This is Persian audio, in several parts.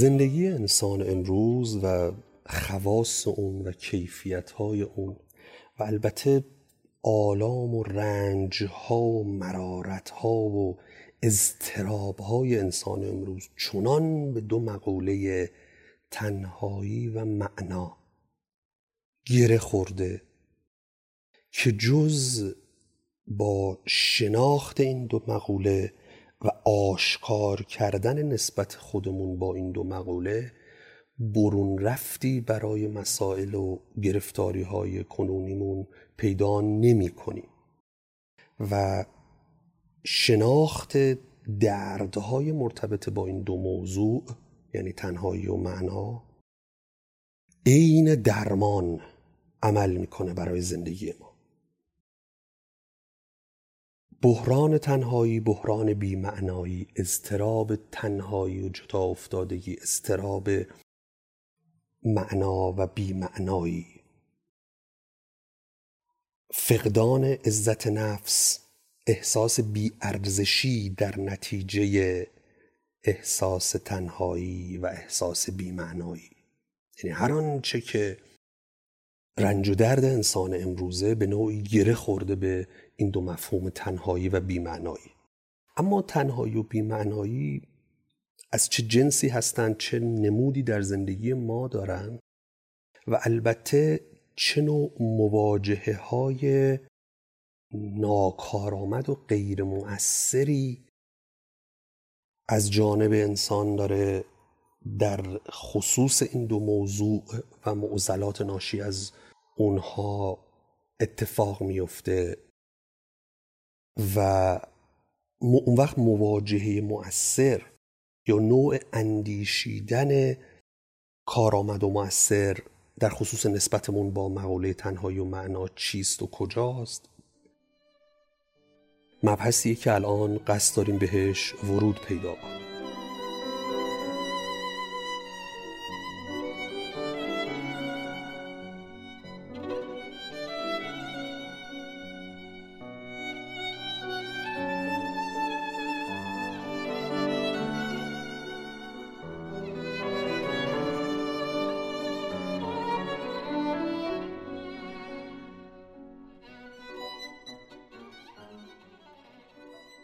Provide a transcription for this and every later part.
زندگی انسان امروز و خواص اون و کیفیت های اون و البته آلام و رنج ها و مرارت ها و اضطراب های انسان امروز چنان به دو مقوله تنهایی و معنا گره خورده که جز با شناخت این دو مقوله و آشکار کردن نسبت خودمون با این دو مقوله برون رفتی برای مسائل و گرفتاری های کنونیمون پیدا نمی کنیم و شناخت دردهای مرتبط با این دو موضوع یعنی تنهایی و معنا عین درمان عمل می‌کنه برای زندگی ما. بحران تنهایی بحران بیمعنایی اضطراب تنهایی و جدا افتادگی اضطراب معنا و بیمعنایی. فقدان عزت نفس احساس بیارزشی در نتیجه احساس تنهایی و احساس بیمعنایی. یعنی هر آنچه که رنج و درد انسان امروزه به نوعی گره خورده به این دو مفهوم تنهایی و بیمعنایی. اما تنهایی و بیمعنایی از چه جنسی هستند چه نمودی در زندگی ما دارند و البته چه نوع مواجهه های ناکارآمد و غیر مؤثری از جانب انسان داره در خصوص این دو موضوع و معضلات ناشی از اونها اتفاق میفته و اون وقت مواجهه مؤثر یا نوع اندیشیدن کارآمد و مؤثر در خصوص نسبتمون با مقوله تنهایی و معنا چیست و کجاست؟ مبحثیه که الان قصد داریم بهش ورود پیدا کنیم.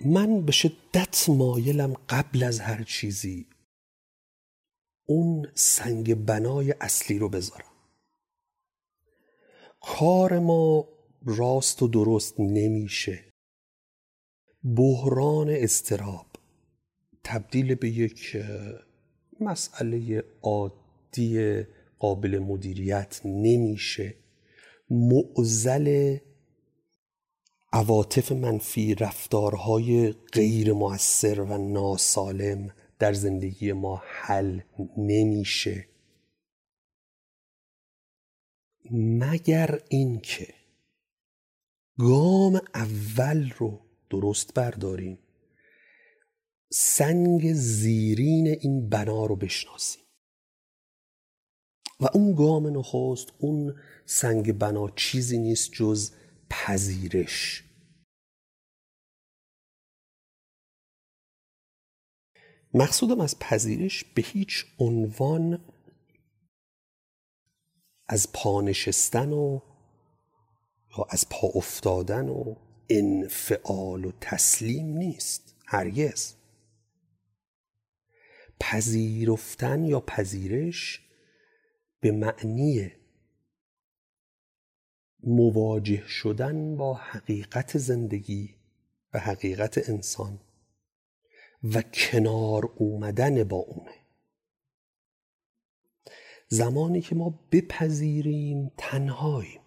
من به شدت مایلم قبل از هر چیزی اون سنگ بنای اصلی رو بذارم. کار ما راست و درست نمیشه. بحران استراب تبدیل به یک مسئله عادی قابل مدیریت نمیشه. معزل عواطف منفی رفتارهای غیر موثر و ناسالم در زندگی ما حل نمیشه. مگر اینکه گام اول رو درست برداریم سنگ زیرین این بنا رو بشناسیم و اون گام نخست اون سنگ بنا چیزی نیست جز پذیرش. مقصودم از پذیرش به هیچ عنوان از پا نشستن و یا از پا افتادن و انفعال و تسلیم نیست هرگز. پذیرفتن یا پذیرش به معنی مواجه شدن با حقیقت زندگی و حقیقت انسان و کنار اومدن با اونه. زمانی که ما بپذیریم تنهاییم.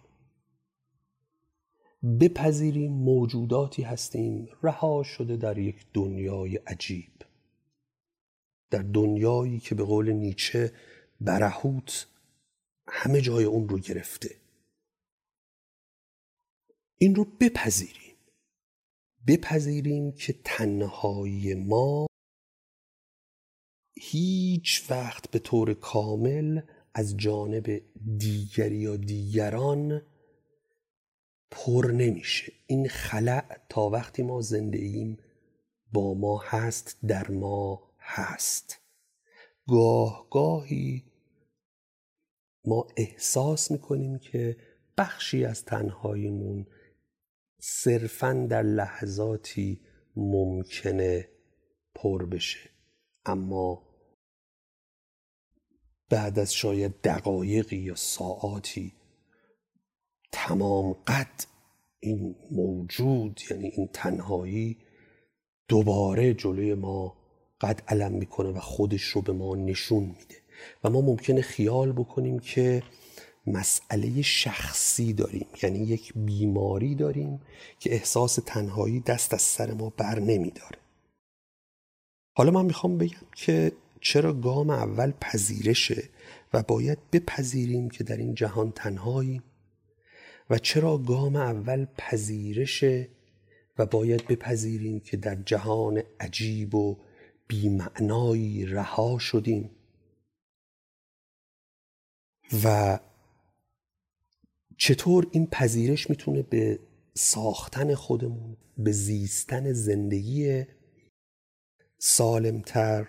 بپذیریم موجوداتی هستیم رها شده در یک دنیای عجیب. در دنیایی که به قول نیچه برهوت همه جای اون رو گرفته. این رو بپذیریم. بپذیریم که تنهایی ما هیچ وقت به طور کامل از جانب دیگری یا دیگران پر نمیشه. این خلع تا وقتی ما زنده ایم با ما هست در ما هست. گاه گاهی ما احساس می‌کنیم که بخشی از تنهاییمون صرفا در لحظاتی ممکنه پر بشه. اما بعد از شاید دقایقی یا ساعاتی تمام قد این موجود یعنی این تنهایی دوباره جلوی ما قد علم می‌کنه و خودش رو به ما نشون میده. و ما ممکنه خیال بکنیم که مسئله شخصی داریم. یعنی یک بیماری داریم که احساس تنهایی دست از سر ما بر نمیداره. حالا من می‌خوام بگم که چرا گام اول پذیرشه و باید بپذیریم که در این جهان تنهاییم و چرا گام اول پذیرشه و باید بپذیریم که در جهان عجیب و بیمعنایی رها شدیم. و چطور این پذیرش می‌تونه به ساختن خودمون به زیستن زندگی سالمتر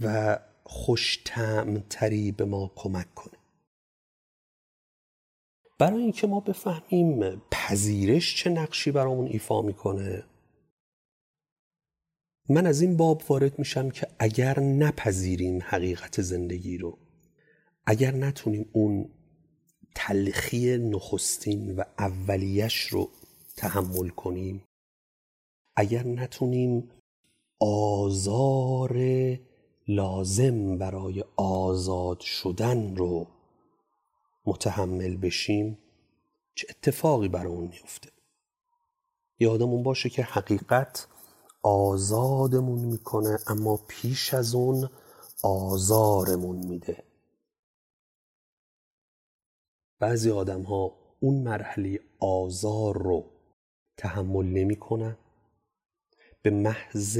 و خوشتمتری به ما کمک کنه؟ برای اینکه ما بفهمیم پذیرش چه نقشی برامون ایفا می‌کنه من از این باب وارد میشم که اگر نپذیریم حقیقت زندگی رو اگر نتونیم اون تلخی نخستین و اولیش رو تحمل کنیم. اگر نتونیم آزار لازم برای آزاد شدن رو متحمل بشیم چه اتفاقی برامون میفته یادمون باشه که حقیقت آزادمون می‌کنه اما پیش از اون آزارمون میده. بعضی آدم ها اون مرحله آزار رو تحمل نمی‌کنن. به محض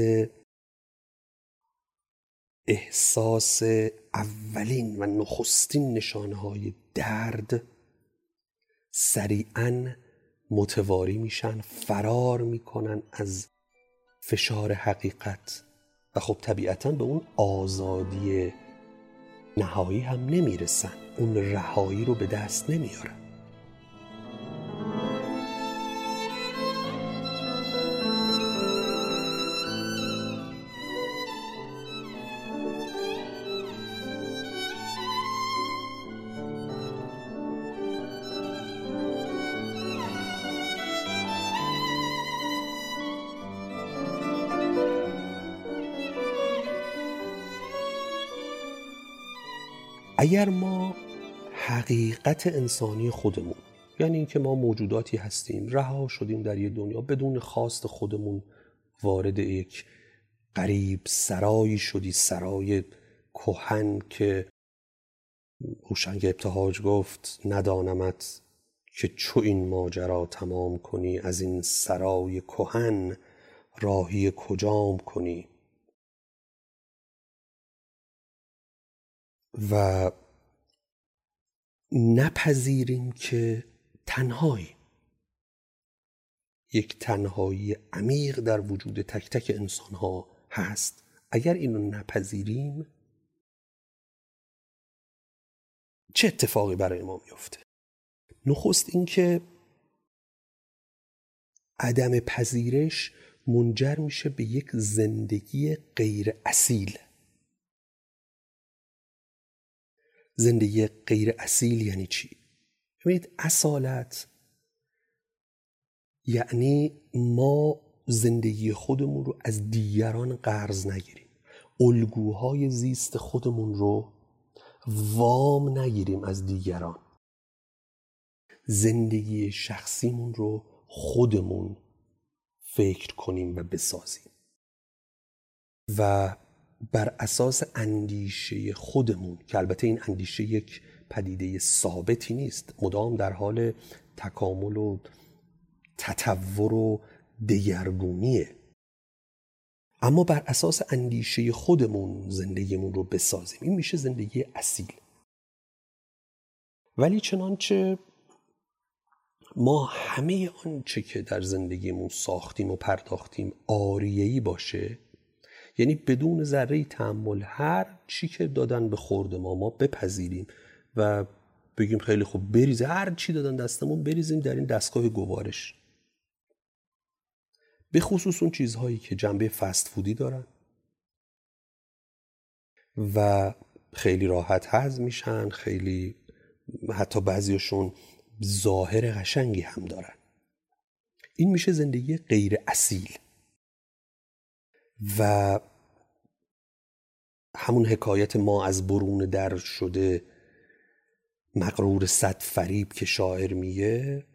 احساس اولین و نخستین نشانه های درد سریعا متواری میشن فرار می‌کنن از فشار حقیقت. و خب طبیعتا به اون آزادی نهایی هم نمی‌رسن. اون رهایی رو به دست نمیارن. اگر ما حقیقت انسانی خودمون یعنی اینکه ما موجوداتی هستیم رها شدیم در یه دنیا بدون خواست خودمون وارد یک قریب سرایی شدی سرای کهن که هوشنگ ابتهاج گفت ندانمت که چو این ماجرا تمام کنی از این سرای کهن راهی کجام کنی؟ و نپذیریم که تنهایی یک تنهایی عمیق در وجود تک تک انسان ها هست. اگر اینو نپذیریم چه اتفاقی برای ما میفته نخست اینکه عدم پذیرش منجر میشه به یک زندگی غیر اصیل. زندگی غیر اصیل یعنی چی؟ ببینید اصالت یعنی ما زندگی خودمون رو از دیگران قرض نگیریم. الگوهای زیست خودمون رو وام نگیریم از دیگران. زندگی شخصیمون رو خودمون فکر کنیم و بسازیم. و بر اساس اندیشه خودمون که البته این اندیشه یک پدیده ثابتی نیست. مدام در حال تکامل و تطور و دگرگونیه. اما بر اساس اندیشه خودمون زندگیمون رو بسازیم. این میشه زندگی اصیل. ولی چنانچه ما همه آنچه که در زندگیمون ساختیم و پرداختیم آریهی باشه یعنی بدون ذره تحمل هر چی که دادن به خورد ما ما بپذیریم و بگیم خیلی خوب بریزه هر چی دادن دستمون بریزیم در این دستگاه گوارش. به خصوص اون چیزهایی که جنبه فست فودی دارن و خیلی راحت هضم میشن خیلی حتی بعضیشون ظاهر قشنگی هم دارن. این میشه زندگی غیر اصیل. و همون حکایت ما از برون در شده مقرور صد فریب که شاعر میگه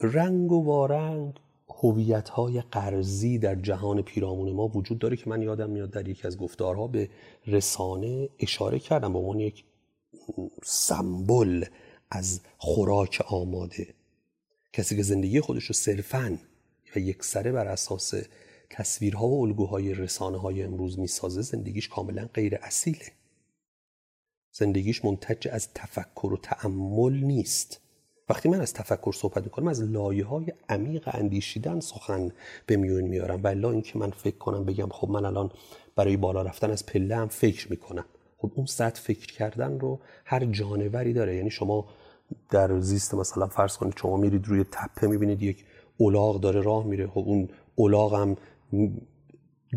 رنگ و وارنگ هویت های قرضی در جهان پیرامون ما وجود داره که من یادم میاد در یکی از گفتارها به رسانه اشاره کردم به عنوان یک سمبل از خوراک آماده. کسی که زندگی خودش رو صرفا و یک سره بر اساس تصویرها و الگوهای رسانه های امروز می‌سازه زندگیش کاملا غیر اصیله. زندگیش منتج از تفکر و تعمل نیست. وقتی من از تفکر صحبت می‌کنم از لایه های عمیق اندیشیدن سخن به میون میارم. این اینکه من فکر کنم بگم خب من الان برای بالا رفتن از پله هم فکر می‌کنم. خب اون سطح فکر کردن رو هر جانوری داره. یعنی شما در زیست مثلا فرض کنید شما میرید روی تپه می‌بینید یک اولاغ داره راه میره. خب اون اولاغ هم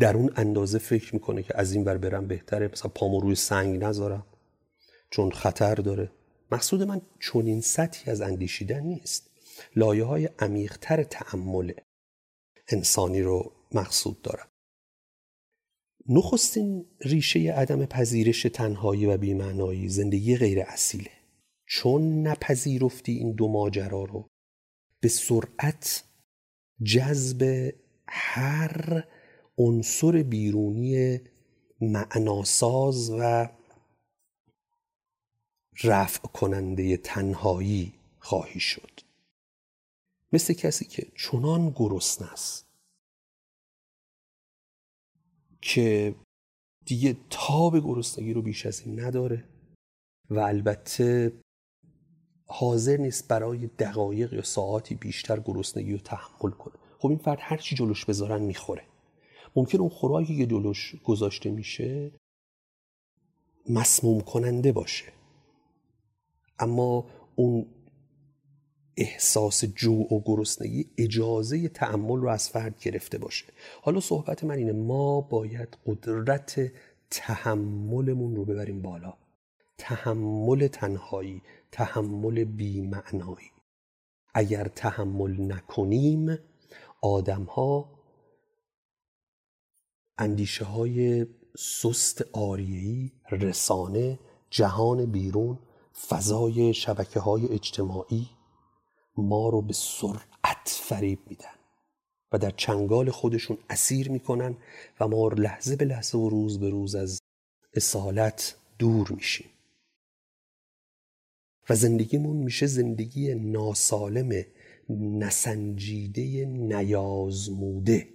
در اون اندازه فکر می‌کنه که از این بر برم بهتره. مثلا پامو روی سنگ نذارم چون خطر داره. مقصود من چنین سطحی از اندیشیدن نیست. لایه های عمیقتر تعمل انسانی رو مقصود دارم. نخستین ریشه عدم پذیرش تنهایی و بیمعنایی زندگی غیر اصیله. چون نپذیرفتی این دو ماجرا رو به سرعت جذب هر عنصر بیرونی معناساز و رفع کننده تنهایی خواهی شد. مثل کسی که چنان گرسنه است که دیگه تاب گرسنگی رو بیش از این نداره و البته حاضر نیست برای دقایق یا ساعاتی بیشتر گرسنگی رو تحمل کنه. خب این فرد هر چی جلوش بذارن می‌خوره. ممکن اون خوراکی که جلوش گذاشته میشه مسموم کننده باشه. اما اون احساس جوع و گرسنگی اجازه تعمل رو از فرد گرفته باشه. حالا صحبت من اینه ما باید قدرت تحملمون رو ببریم بالا. تحمل تنهایی تحمل بیمعنایی. اگر تحمل نکنیم آدم ها اندیشه های سست آریهی رسانه جهان بیرون فضای شبکه های اجتماعی ما رو به سرعت فریب میدن و در چنگال خودشون اسیر می‌کنن و ما لحظه به لحظه و روز به روز از اصالت دور میشیم. و زندگیمون میشه زندگی ناسالم نسنجیده نیازموده.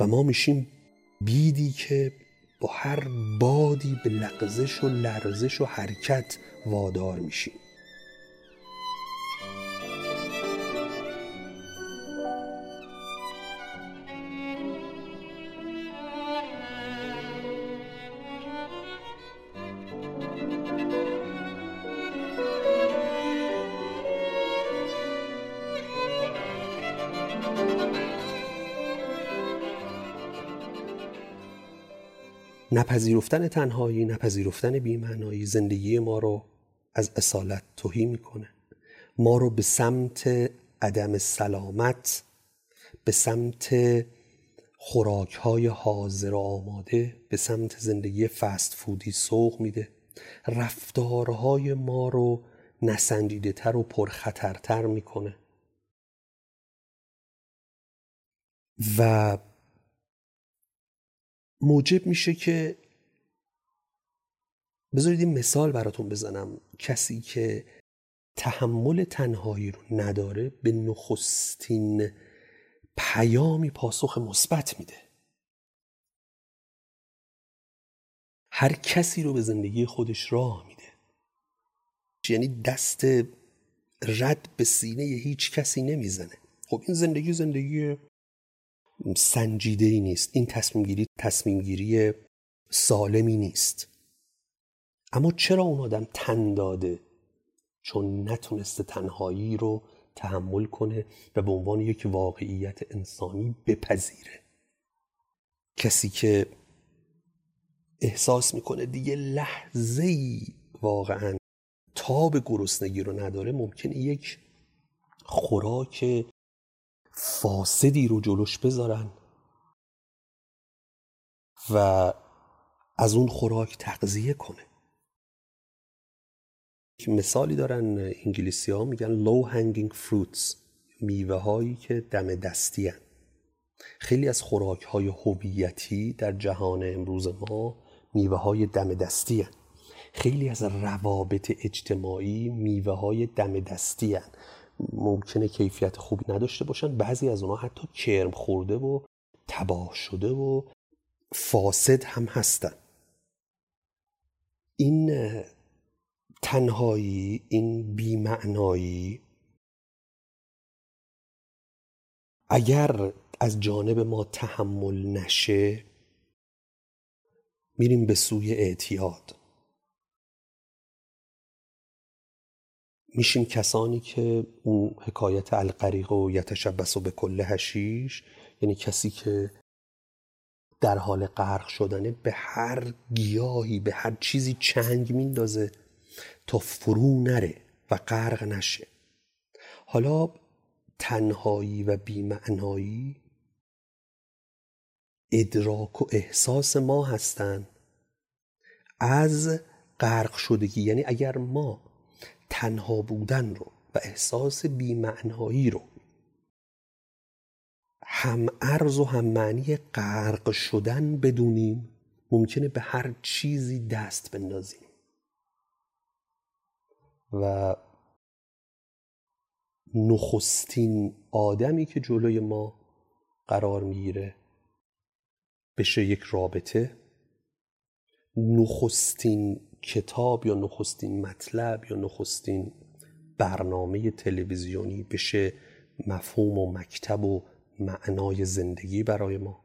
و ما میشیم بیدی که با هر بادی به لغزش و لرزش و حرکت وادار میشیم. نپذیرفتن تنهایی نپذیرفتن بیمعنایی زندگی ما رو از اصالت توهی می‌کنه. ما رو به سمت عدم سلامت به سمت خوراک های حاضر و آماده به سمت زندگی فست فودی سوق میده. رفتارهای ما رو نسنجیده تر و پرخطرتر می‌کنه. و موجب میشه که بذارید این مثال براتون بزنم. کسی که تحمل تنهایی رو نداره به نخستین پیامی پاسخ مثبت میده. هر کسی رو به زندگی خودش راه میده. یعنی دست رد به سینه هیچ کسی نمی‌زنه. خب این زندگی زندگی سنجیده ای نیست. این تصمیم گیری تصمیم گیری سالمی نیست. اما چرا اون آدم تن داده؟ چون نتونسته تنهایی رو تحمل کنه و به عنوان یک واقعیت انسانی بپذیره. کسی که احساس می‌کنه دیگه لحظه ای واقعا تاب گرسنگی رو نداره ممکنه یک خوراک فاسدی رو جلوش بذارن و از اون خوراک تغذیه کنه مثالی دارن انگلیسی ها میگن low hanging fruits میوه هایی که دم دستی هن. خیلی از خوراک های هویتی در جهان امروز ما میوه های دم دستی هن. خیلی از روابط اجتماعی میوه های دم دستی هن. ممکنه کیفیت خوبی نداشته باشن. بعضی از اونها حتی کرم خورده و تباه شده و فاسد هم هستن. این تنهایی این بیمعنایی اگر از جانب ما تحمل نشه میریم به سوی اعتیاد. میشیم کسانی که اون حکایت القریق و یتشبس و به کل هشیش یعنی کسی که در حال غرق شدنه به هر گیاهی به هر چیزی چنگ میندازه تا فرو نره و غرق نشه. حالا تنهایی و بیمعنایی ادراک و احساس ما هستند از غرق شدگی. یعنی اگر ما تنها بودن رو و احساس بیمعنایی رو. هم ارز و هم معنی غرق شدن بدونیم ممکنه به هر چیزی دست بندازیم. و نخستین آدمی که جلوی ما قرار می‌گیره بشه یک رابطه. نخستین کتاب یا نخستین مطلب یا نخستین برنامه تلویزیونی بشه مفهوم و مکتب و معنای زندگی برای ما.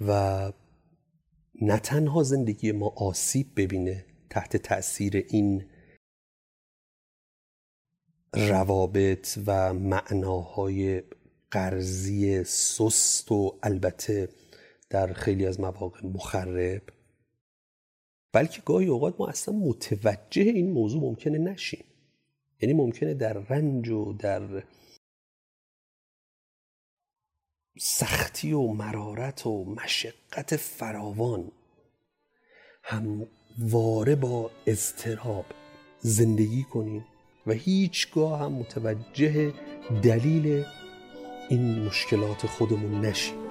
و نه تنها زندگی ما آسیب ببینه تحت تأثیر این روابط و معناهای قرضی سست و البته در خیلی از مواقع مخرب بلکه گاهی اوقات ما اصلا متوجه این موضوع ممکنه نشیم. یعنی ممکنه در رنج و در سختی و مرارت و مشقت فراوان همواره با اضطراب زندگی کنیم و هیچگاه هم متوجه دلیل این مشکلات خودمون نشیم.